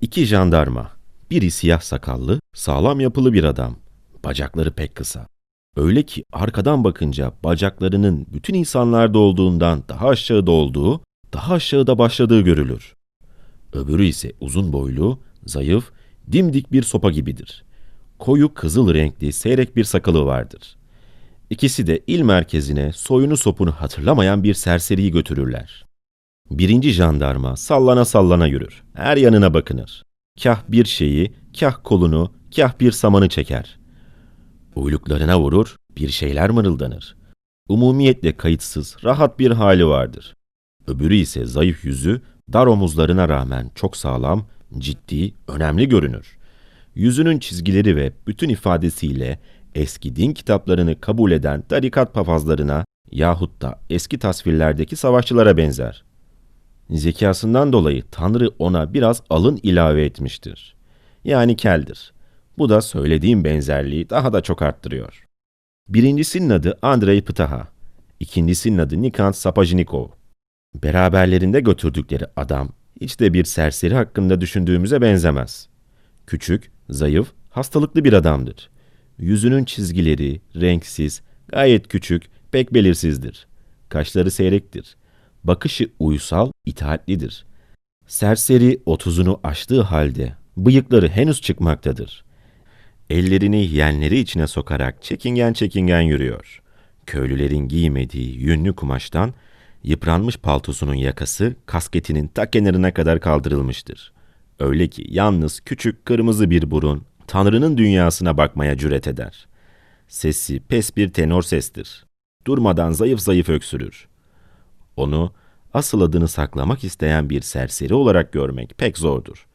İki jandarma. Biri siyah sakallı, sağlam yapılı bir adam. Bacakları pek kısa. Öyle ki arkadan bakınca bacaklarının bütün insanlarda olduğundan daha aşağıda olduğu, daha aşağıda başladığı görülür. Öbürü ise uzun boylu, zayıf, dimdik bir sopa gibidir. Koyu kızıl renkli seyrek bir sakalı vardır. İkisi de il merkezine soyunu sopunu hatırlamayan bir serseriyi götürürler. Birinci jandarma sallana sallana yürür. Her yanına bakınır. Kah bir şeyi, kah kolunu, kah bir samanı çeker. Uyluklarına vurur, bir şeyler mırıldanır. Umumiyetle kayıtsız, rahat bir hali vardır. Öbürü ise zayıf yüzü, dar omuzlarına rağmen çok sağlam, ciddi, önemli görünür. Yüzünün çizgileri ve bütün ifadesiyle eski din kitaplarını kabul eden tarikat papazlarına yahut da eski tasvirlerdeki savaşçılara benzer. Zekasından dolayı Tanrı ona biraz alın ilave etmiştir. Yani keldir. Bu da söylediğim benzerliği daha da çok arttırıyor. Birincisinin adı Andrei Ptaha, ikincisinin adı Nikant Sapajnikov. Beraberlerinde götürdükleri adam hiç de bir serseri hakkında düşündüğümüze benzemez. Küçük, zayıf, hastalıklı bir adamdır. Yüzünün çizgileri renksiz, gayet küçük, pek belirsizdir. Kaşları seyrektir. Bakışı uysal, itaatlidir. Serseri otuzunu aştığı halde bıyıkları henüz çıkmaktadır. Ellerini yeğenleri içine sokarak çekingen çekingen yürüyor. Köylülerin giymediği yünlü kumaştan yıpranmış paltosunun yakası kasketinin ta kenarına kadar kaldırılmıştır. Öyle ki yalnız küçük kırmızı bir burun Tanrı'nın dünyasına bakmaya cüret eder. Sesi pes bir tenor sestir. Durmadan zayıf zayıf öksürür. Onu asıl adını saklamak isteyen bir serseri olarak görmek pek zordur.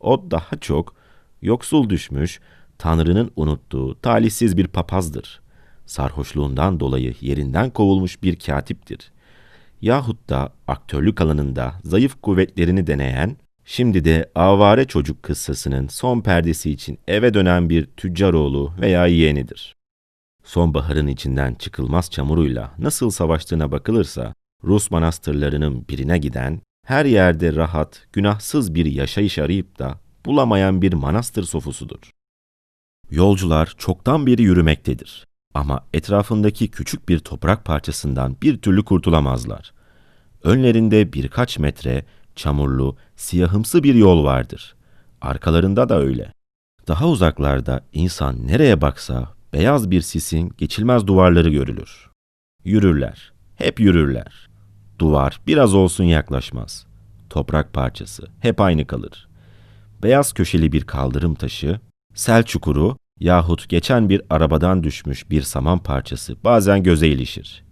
O daha çok yoksul düşmüş, Tanrı'nın unuttuğu talihsiz bir papazdır. Sarhoşluğundan dolayı yerinden kovulmuş bir katiptir. Yahut da aktörlük alanında zayıf kuvvetlerini deneyen, şimdi de avare çocuk kıssasının son perdesi için eve dönen bir tüccaroğlu veya yeğenidir. Sonbaharın içinden çıkılmaz çamuruyla nasıl savaştığına bakılırsa, Rus manastırlarının birine giden, her yerde rahat, günahsız bir yaşayış arayıp da bulamayan bir manastır sofusudur. Yolcular çoktan beri yürümektedir. Ama etrafındaki küçük bir toprak parçasından bir türlü kurtulamazlar. Önlerinde birkaç metre çamurlu, siyahımsı bir yol vardır. Arkalarında da öyle. Daha uzaklarda insan nereye baksa beyaz bir sisin geçilmez duvarları görülür. Yürürler, hep yürürler. Duvar biraz olsun yaklaşmaz. Toprak parçası hep aynı kalır. Beyaz köşeli bir kaldırım taşı, sel çukuru yahut geçen bir arabadan düşmüş bir saman parçası bazen göze ilişir.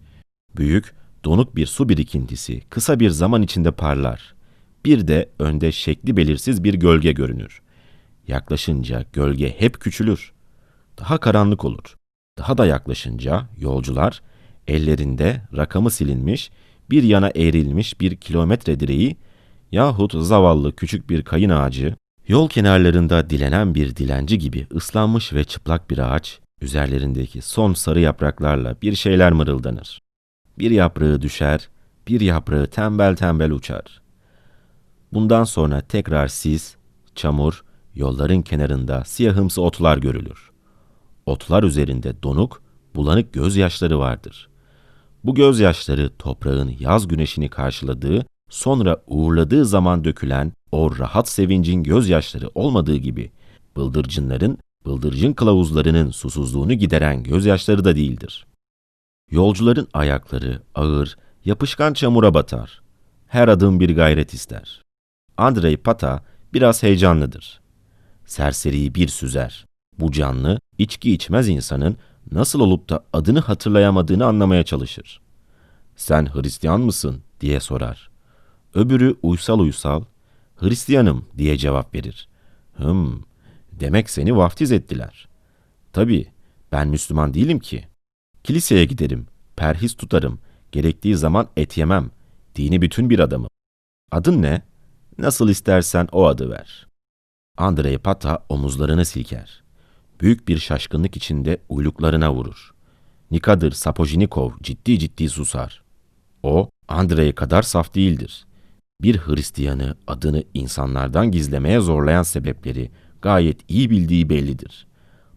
Büyük, donuk bir su birikintisi kısa bir zaman içinde parlar. Bir de önde şekli belirsiz bir gölge görünür. Yaklaşınca gölge hep küçülür. Daha karanlık olur. Daha da yaklaşınca yolcular ellerinde rakamı silinmiş, bir yana eğrilmiş bir kilometre direği yahut zavallı küçük bir kayın ağacı Yol kenarlarında dilenen bir dilenci gibi ıslanmış ve çıplak bir ağaç, üzerlerindeki son sarı yapraklarla bir şeyler mırıldanır. Bir yaprağı düşer, bir yaprağı tembel tembel uçar. Bundan sonra tekrar sis, çamur, yolların kenarında siyahımsı otlar görülür. Otlar üzerinde donuk, bulanık gözyaşları vardır. Bu gözyaşları toprağın yaz güneşini karşıladığı, sonra uğurladığı zaman dökülen o rahat sevincin gözyaşları olmadığı gibi bıldırcınların, bıldırcın kılavuzlarının susuzluğunu gideren gözyaşları da değildir. Yolcuların ayakları ağır, yapışkan çamura batar. Her adım bir gayret ister. Andrei Pata biraz heyecanlıdır. Serseriyi bir süzer. Bu canlı, içki içmez insanın nasıl olup da adını hatırlayamadığını anlamaya çalışır. Sen Hristiyan mısın diye sorar. Öbürü uysal uysal, Hristiyanım diye cevap verir. Hım, demek seni vaftiz ettiler. Tabii, ben Müslüman değilim ki. Kiliseye giderim, perhiz tutarım, gerektiği zaman et yemem, dini bütün bir adamım. Adın ne? Nasıl istersen o adı ver. Andrei Pata omuzlarını silker. Büyük bir şaşkınlık içinde uyluklarına vurur. Nikadır Sapojinikov ciddi ciddi susar. O, Andrei kadar saf değildir. Bir Hristiyanı adını insanlardan gizlemeye zorlayan sebepleri gayet iyi bildiği bellidir.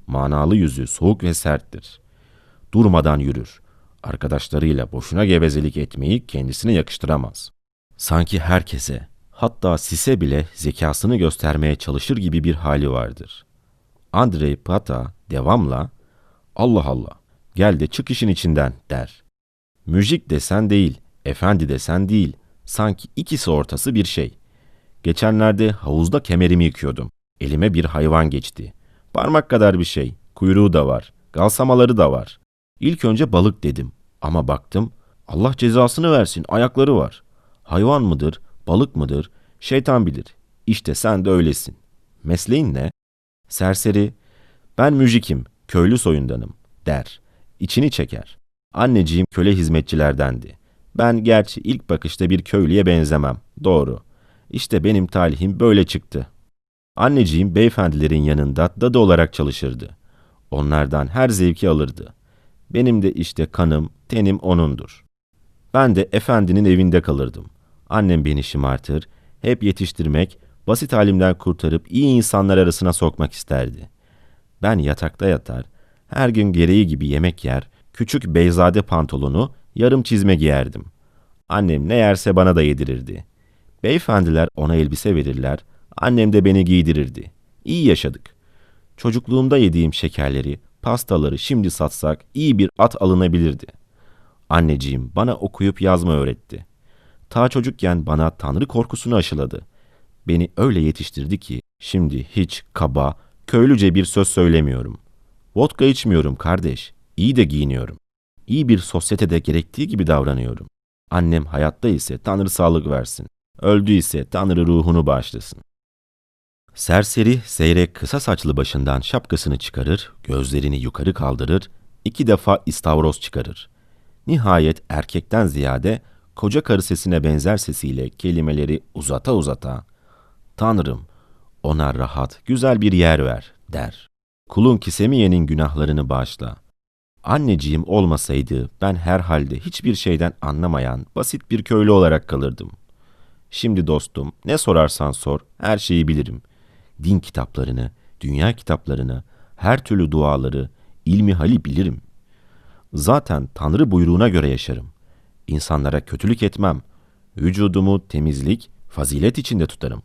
Manalı yüzü soğuk ve serttir. Durmadan yürür. Arkadaşlarıyla boşuna gevezelik etmeyi kendisine yakıştıramaz. Sanki herkese, hatta sise bile zekasını göstermeye çalışır gibi bir hali vardır. Andrei Pata devamla Allah Allah gel de çık işin içinden der. Müzik desen değil, efendi desen değil, sanki ikisi ortası bir şey. Geçenlerde havuzda kemerimi yıkıyordum. Elime bir hayvan geçti. Parmak kadar bir şey, kuyruğu da var, galsamaları da var. İlk önce balık dedim ama baktım Allah cezasını versin ayakları var. Hayvan mıdır, balık mıdır, şeytan bilir. İşte sen de öylesin. Mesleğin ne? Serseri, ben müjikim, köylü soyundanım der. İçini çeker. Anneciğim köle hizmetçilerdendi. Ben gerçi ilk bakışta bir köylüye benzemem. Doğru. İşte benim talihim böyle çıktı. Anneciğim beyefendilerin yanında dadı olarak çalışırdı. Onlardan her zevki alırdı. Benim de işte kanım, tenim onundur. Ben de efendinin evinde kalırdım. Annem beni şımartır, hep yetiştirmek, basit halimden kurtarıp iyi insanlar arasına sokmak isterdi. Ben yatakta yatar, her gün gereği gibi yemek yer, küçük beyzade pantolonu, yarım çizme giyerdim. Annem ne yerse bana da yedirirdi. Beyefendiler ona elbise verirler, annem de beni giydirirdi. İyi yaşadık. Çocukluğumda yediğim şekerleri, pastaları şimdi satsak iyi bir at alınabilirdi. Anneciğim bana okuyup yazma öğretti. Ta çocukken bana tanrı korkusunu aşıladı. Beni öyle yetiştirdi ki şimdi hiç kaba, köylüce bir söz söylemiyorum. Vodka içmiyorum kardeş, iyi de giyiniyorum. İyi bir sosyetede gerektiği gibi davranıyorum. Annem hayatta ise Tanrı sağlık versin. Öldü ise Tanrı ruhunu bağışlasın. Serseri, seyrek kısa saçlı başından şapkasını çıkarır, gözlerini yukarı kaldırır, iki defa istavroz çıkarır. Nihayet erkekten ziyade koca karı sesine benzer sesiyle kelimeleri uzata uzata, Tanrım, ona rahat, güzel bir yer ver, der. Kulun Kisemiye'nin günahlarını bağışla. Anneciğim olmasaydı ben herhalde hiçbir şeyden anlamayan basit bir köylü olarak kalırdım. Şimdi dostum ne sorarsan sor her şeyi bilirim. Din kitaplarını, dünya kitaplarını, her türlü duaları, ilmi hali bilirim. Zaten Tanrı buyruğuna göre yaşarım. İnsanlara kötülük etmem. Vücudumu temizlik, fazilet içinde tutarım.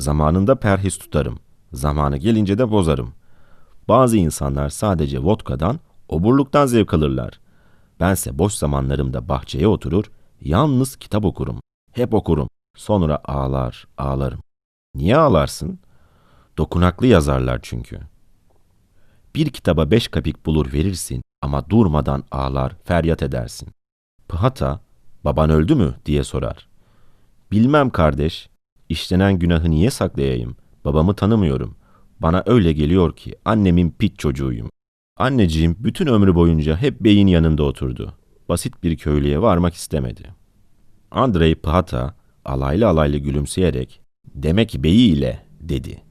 Zamanında perhis tutarım. Zamanı gelince de bozarım. Bazı insanlar sadece vodkadan, oburluktan zevk alırlar. Bense boş zamanlarımda bahçeye oturur, yalnız kitap okurum. Hep okurum. Sonra ağlar, ağlarım. Niye ağlarsın? Dokunaklı yazarlar çünkü. Bir kitaba beş kapik bulur verirsin ama durmadan ağlar, feryat edersin. Pıhata, baban öldü mü diye sorar. Bilmem kardeş, işlenen günahı niye saklayayım? Babamı tanımıyorum. Bana öyle geliyor ki annemin pit çocuğuyum. Anneciğim bütün ömrü boyunca hep beyin yanında oturdu. Basit bir köylüye varmak istemedi. Andrei Pahata alaylı alaylı gülümseyerek demek beyiyle dedi.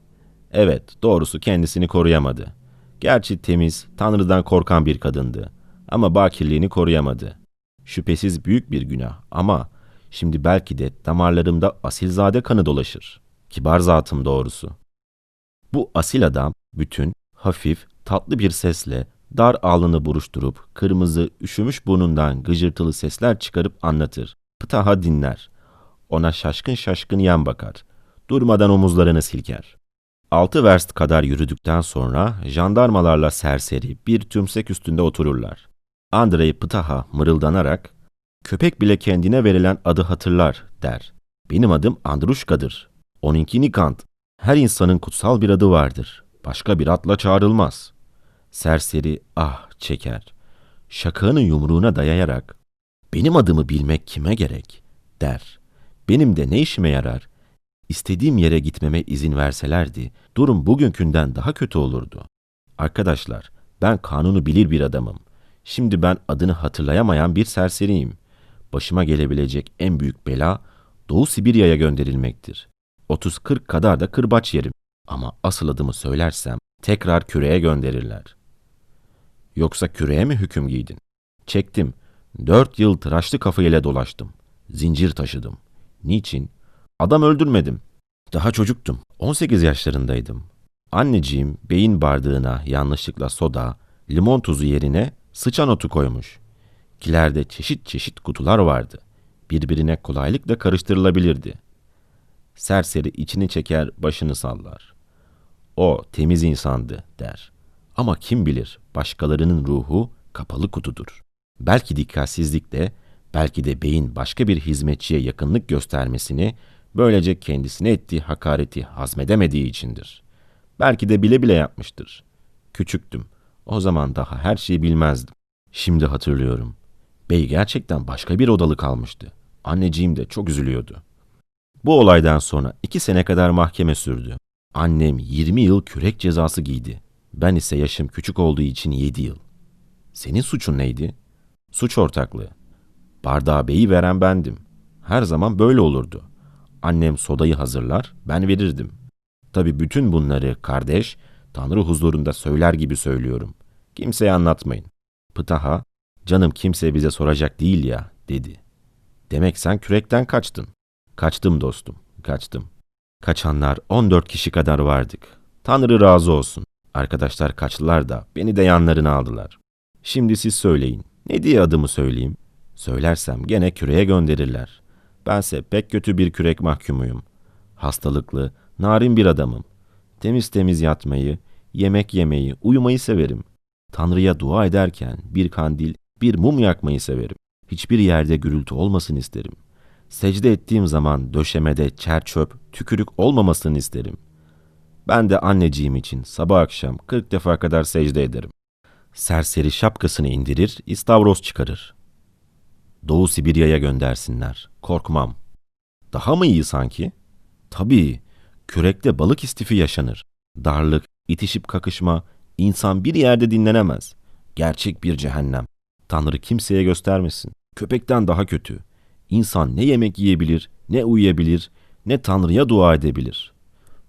Evet doğrusu kendisini koruyamadı. Gerçi temiz, Tanrı'dan korkan bir kadındı. Ama bakirliğini koruyamadı. Şüphesiz büyük bir günah ama şimdi belki de damarlarımda asilzade kanı dolaşır. Kibar zatım doğrusu. Bu asil adam bütün, hafif, tatlı bir sesle dar alnını buruşturup kırmızı, üşümüş burnundan gıcırtılı sesler çıkarıp anlatır. Pıtaha dinler. Ona şaşkın şaşkın yan bakar. Durmadan omuzlarını silker. Altı verst kadar yürüdükten sonra jandarmalarla serseri bir tümsek üstünde otururlar. Andrei Pıtaha mırıldanarak, köpek bile kendine verilen adı hatırlar der. Benim adım Andruşka'dır. Onunki Nikant. Her insanın kutsal bir adı vardır. Başka bir adla çağrılmaz. Serseri ah çeker. Şakağını yumruğuna dayayarak, benim adımı bilmek kime gerek der. Benim de ne işime yarar? İstediğim yere gitmeme izin verselerdi, durum bugünkünden daha kötü olurdu. Arkadaşlar, ben kanunu bilir bir adamım. Şimdi ben adını hatırlayamayan bir serseriyim. Başıma gelebilecek en büyük bela Doğu Sibirya'ya gönderilmektir. 30-40 kadar da kırbaç yerim. Ama asıl adımı söylersem tekrar küreye gönderirler. Yoksa küreye mi hüküm giydin? Çektim. Dört yıl tıraşlı kafayla dolaştım. Zincir taşıdım. Niçin? Adam öldürmedim. Daha çocuktum. 18 yaşlarındaydım. Anneciğim beyin bardağına yanlışlıkla soda, limon tuzu yerine sıçan otu koymuş. Kilerde çeşit çeşit kutular vardı. Birbirine kolaylıkla karıştırılabilirdi. Serseri içini çeker, başını sallar. O temiz insandı der. Ama kim bilir başkalarının ruhu kapalı kutudur. Belki dikkatsizlikle, belki de beyin başka bir hizmetçiye yakınlık göstermesini, böylece kendisine ettiği hakareti hazmedemediği içindir. Belki de bile bile yapmıştır. Küçüktüm. O zaman daha her şeyi bilmezdim. Şimdi hatırlıyorum. Bey gerçekten başka bir odalı kalmıştı. Anneciğim de çok üzülüyordu. Bu olaydan sonra iki sene kadar mahkeme sürdü. Annem 20 yıl kürek cezası giydi. Ben ise yaşım küçük olduğu için 7 yıl. Senin suçun neydi? Suç ortaklığı. Bardağı beyi veren bendim. Her zaman böyle olurdu. Annem sodayı hazırlar, ben verirdim. Tabi bütün bunları kardeş, Tanrı huzurunda söyler gibi söylüyorum. Kimseye anlatmayın. Pıtaha, canım kimse bize soracak değil ya, dedi. Demek sen kürekten kaçtın. Kaçtım dostum, kaçtım. Kaçanlar 14 kişi kadar vardık. Tanrı razı olsun. Arkadaşlar kaçtılar da beni de yanlarına aldılar. Şimdi siz söyleyin. Ne diye adımı söyleyeyim? Söylersem gene küreye gönderirler. Bense pek kötü bir kürek mahkumuyum. Hastalıklı, narin bir adamım. Temiz temiz yatmayı, yemek yemeyi, uyumayı severim. Tanrı'ya dua ederken bir kandil, bir mum yakmayı severim. Hiçbir yerde gürültü olmasın isterim. Secde ettiğim zaman döşemede çer çöp, tükürük olmamasını isterim. Ben de anneciğim için sabah akşam 40 defa kadar secde ederim. Serseri şapkasını indirir, istavros çıkarır. Doğu Sibirya'ya göndersinler. Korkmam. Daha mı iyi sanki? Tabii. Kürekte balık istifi yaşanır. Darlık, itişip kakışma, insan bir yerde dinlenemez. Gerçek bir cehennem. Tanrı kimseye göstermesin. Köpekten daha kötü. İnsan ne yemek yiyebilir, ne uyuyabilir, ne Tanrı'ya dua edebilir.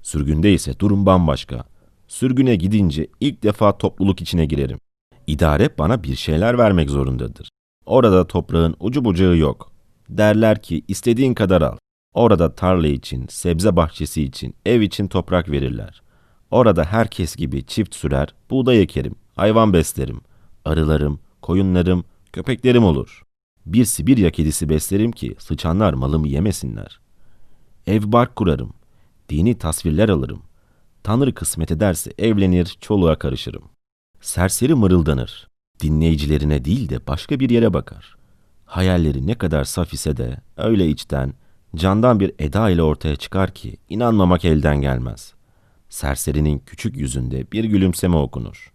Sürgünde ise durum bambaşka. Sürgüne gidince ilk defa topluluk içine girerim. İdare bana bir şeyler vermek zorundadır. Orada toprağın ucu bucağı yok. Derler ki istediğin kadar al. Orada tarla için, sebze bahçesi için, ev için toprak verirler. Orada herkes gibi çift sürer, buğday ekerim, hayvan beslerim. Arılarım, koyunlarım, köpeklerim olur. Bir Sibirya kedisi beslerim ki sıçanlar malımı yemesinler. Ev bark kurarım. Dini tasvirler alırım. Tanrı kısmet ederse evlenir, çoluğa karışırım. Serseri mırıldanır. Dinleyicilerine değil de başka bir yere bakar. Hayalleri ne kadar saf ise de öyle içten, candan bir eda ile ortaya çıkar ki inanmamak elden gelmez. Serserinin küçük yüzünde bir gülümseme okunur.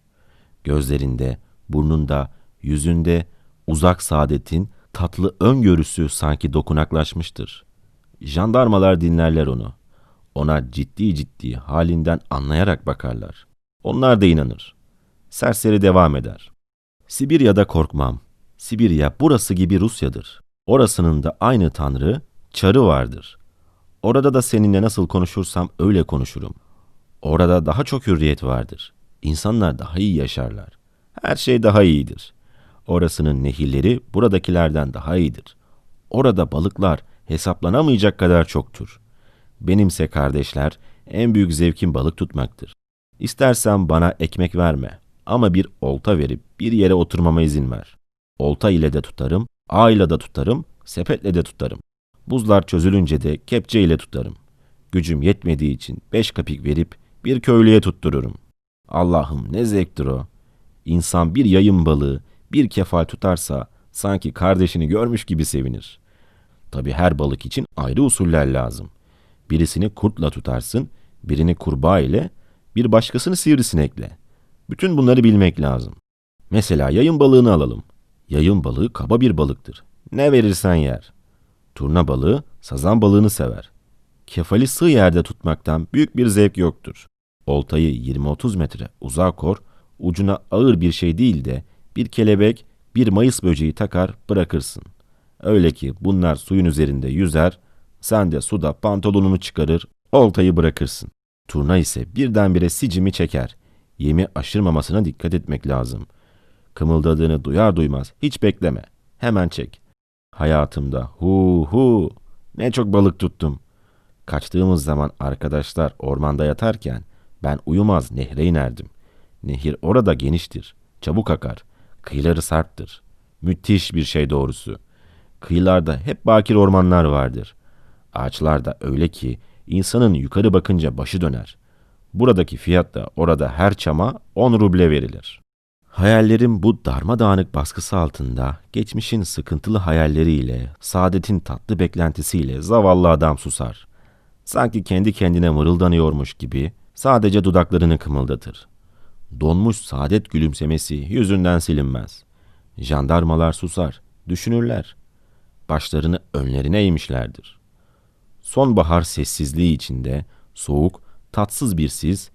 Gözlerinde, burnunda, yüzünde uzak saadetin tatlı öngörüsü sanki dokunaklaşmıştır. Jandarmalar dinlerler onu. Ona ciddi ciddi halinden anlayarak bakarlar. Onlar da inanır. Serseri devam eder. Sibirya'da korkmam. Sibirya burası gibi Rusya'dır. Orasının da aynı tanrı, çarı vardır. Orada da seninle nasıl konuşursam öyle konuşurum. Orada daha çok hürriyet vardır. İnsanlar daha iyi yaşarlar. Her şey daha iyidir. Orasının nehirleri buradakilerden daha iyidir. Orada balıklar hesaplanamayacak kadar çoktur. Benimse kardeşler en büyük zevkim balık tutmaktır. İstersen bana ekmek verme ama bir olta verip bir yere oturmama izin ver. Olta ile de tutarım, ağ ile de tutarım, sepetle de tutarım. Buzlar çözülünce de kepçe ile tutarım. Gücüm yetmediği için beş kapik verip bir köylüye tuttururum. Allah'ım ne zevktir o. İnsan bir yayın balığı, bir kefal tutarsa sanki kardeşini görmüş gibi sevinir. Tabi her balık için ayrı usuller lazım. Birisini kurtla tutarsın, birini kurbağa ile, bir başkasını sivrisinekle. Bütün bunları bilmek lazım. Mesela yayın balığını alalım. Yayın balığı kaba bir balıktır. Ne verirsen yer. Turna balığı sazan balığını sever. Kefali sığ yerde tutmaktan büyük bir zevk yoktur. Oltayı 20-30 metre uzağa kor, ucuna ağır bir şey değil de bir kelebek, bir mayıs böceği takar bırakırsın. Öyle ki bunlar suyun üzerinde yüzer, sen de suda pantolonunu çıkarır, oltayı bırakırsın. Turna ise birdenbire sicimi çeker. Yemi aşırmamasına dikkat etmek lazım. Kımıldadığını duyar duymaz hiç bekleme. Hemen çek. Hayatımda hu hu ne çok balık tuttum. Kaçtığımız zaman arkadaşlar ormanda yatarken ben uyumaz nehre inerdim. Nehir orada geniştir, çabuk akar, kıyıları sarptır. Müthiş bir şey doğrusu. Kıyılarda hep bakir ormanlar vardır. Ağaçlar da öyle ki insanın yukarı bakınca başı döner. Buradaki fiyat da orada her çama 10 ruble verilir. Hayallerim bu darmadağınık baskısı altında geçmişin sıkıntılı hayalleriyle, saadetin tatlı beklentisiyle zavallı adam susar. Sanki kendi kendine mırıldanıyormuş gibi sadece dudaklarını kımıldatır. Donmuş saadet gülümsemesi yüzünden silinmez. Jandarmalar susar, düşünürler. Başlarını önlerine eğmişlerdir. Sonbahar sessizliği içinde soğuk, tatsız bir sis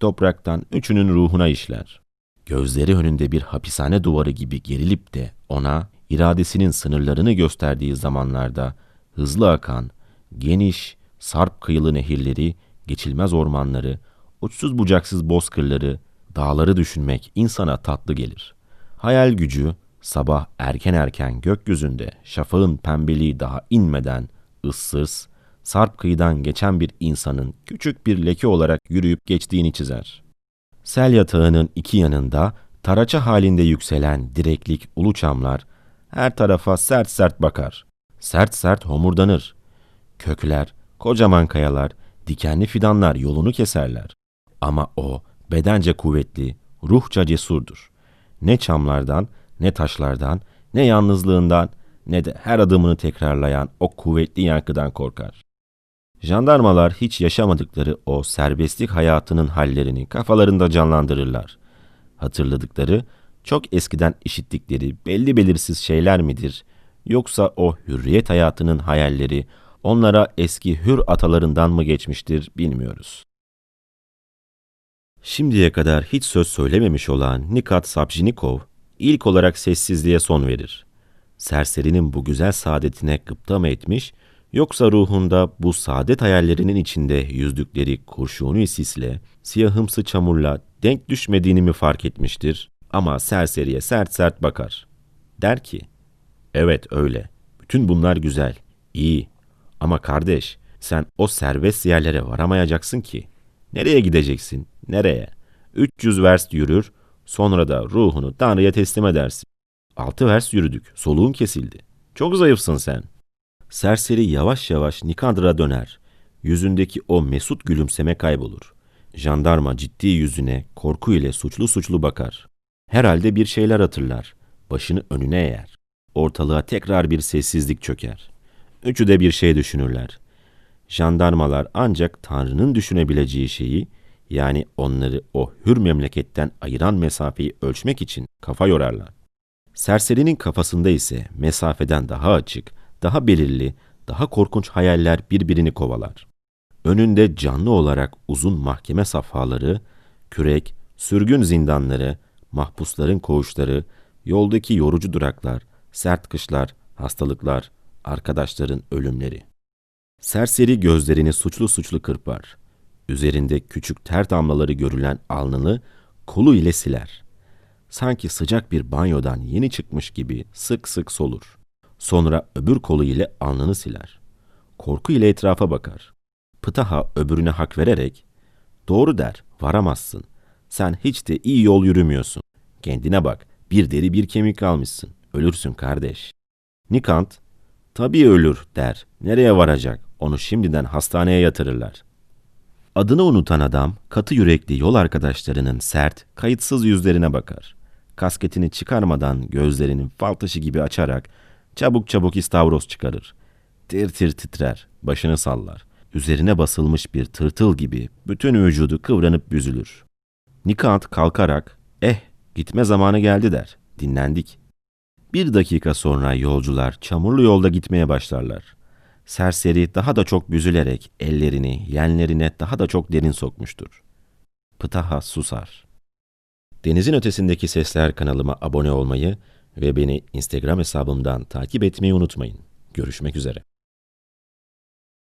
topraktan üçünün ruhuna işler. Gözleri önünde bir hapishane duvarı gibi gerilip de ona iradesinin sınırlarını gösterdiği zamanlarda hızlı akan, geniş, sarp kıyılı nehirleri, geçilmez ormanları, uçsuz bucaksız bozkırları, dağları düşünmek insana tatlı gelir. Hayal gücü sabah erken erken gökyüzünde şafağın pembeliği daha inmeden ıssız, sarp kıyıdan geçen bir insanın küçük bir leke olarak yürüyüp geçtiğini çizer. Sel yatağının iki yanında taraça halinde yükselen direklik ulu çamlar her tarafa sert sert bakar. Sert sert homurdanır. Kökler, kocaman kayalar, dikenli fidanlar yolunu keserler. Ama o bedence kuvvetli, ruhça cesurdur. Ne çamlardan, ne taşlardan, ne yalnızlığından, ne de her adımını tekrarlayan o kuvvetli yankıdan korkar. Jandarmalar hiç yaşamadıkları o serbestlik hayatının hallerini kafalarında canlandırırlar. Hatırladıkları, çok eskiden işittikleri belli belirsiz şeyler midir? Yoksa o hürriyet hayatının hayalleri onlara eski hür atalarından mı geçmiştir bilmiyoruz. Şimdiye kadar hiç söz söylememiş olan Nikat Sabjinikov ilk olarak sessizliğe son verir. Serserinin bu güzel saadetine gıpta mı etmiş Yoksa ruhunda bu saadet hayallerinin içinde yüzdükleri kurşuni sisle, siyahımsı çamurla denk düşmediğini mi fark etmiştir? Ama serseriye sert sert bakar. Der ki, evet öyle, bütün bunlar güzel, iyi. Ama kardeş, sen o serbest yerlere varamayacaksın ki. Nereye gideceksin, nereye? 300 vers yürür, sonra da ruhunu Tanrı'ya teslim edersin. Altı vers yürüdük, soluğun kesildi. Çok zayıfsın sen.'' Serseri yavaş yavaş Nikandr'a döner. Yüzündeki o mesut gülümseme kaybolur. Jandarma ciddi yüzüne korku ile suçlu suçlu bakar. Herhalde bir şeyler hatırlar. Başını önüne eğer. Ortalığa tekrar bir sessizlik çöker. Üçü de bir şey düşünürler. Jandarmalar ancak Tanrı'nın düşünebileceği şeyi, yani onları o hür memleketten ayıran mesafeyi ölçmek için kafa yorarlar. Serserinin kafasında ise mesafeden daha açık, daha belirli, daha korkunç hayaller birbirini kovalar. Önünde canlı olarak uzun mahkeme safhaları, kürek, sürgün zindanları, mahpusların koğuşları, yoldaki yorucu duraklar, sert kışlar, hastalıklar, arkadaşların ölümleri. Serseri gözlerini suçlu suçlu kırpar. Üzerinde küçük ter damlaları görülen alnını kolu ile siler. Sanki sıcak bir banyodan yeni çıkmış gibi sık sık solur. Sonra öbür kolu ile alnını siler. Korku ile etrafa bakar. Pıtaha öbürüne hak vererek, doğru der, varamazsın. Sen hiç de iyi yol yürümüyorsun. Kendine bak, bir deri bir kemik kalmışsın. Ölürsün kardeş. Nikant, tabii ölür der. Nereye varacak? Onu şimdiden hastaneye yatırırlar. Adını unutan adam, katı yürekli yol arkadaşlarının sert, kayıtsız yüzlerine bakar. Kasketini çıkarmadan gözlerini fal taşı gibi açarak Çabuk çabuk istavros çıkarır. Tir tir titrer, başını sallar. Üzerine basılmış bir tırtıl gibi bütün vücudu kıvranıp büzülür. Nikant kalkarak, eh gitme zamanı geldi der. Dinlendik. Bir dakika sonra yolcular çamurlu yolda gitmeye başlarlar. Serseri daha da çok büzülerek ellerini yenlerine daha da çok derin sokmuştur. Pıtaha susar. Denizin ötesindeki sesler kanalıma abone olmayı ve beni Instagram hesabımdan takip etmeyi unutmayın. Görüşmek üzere.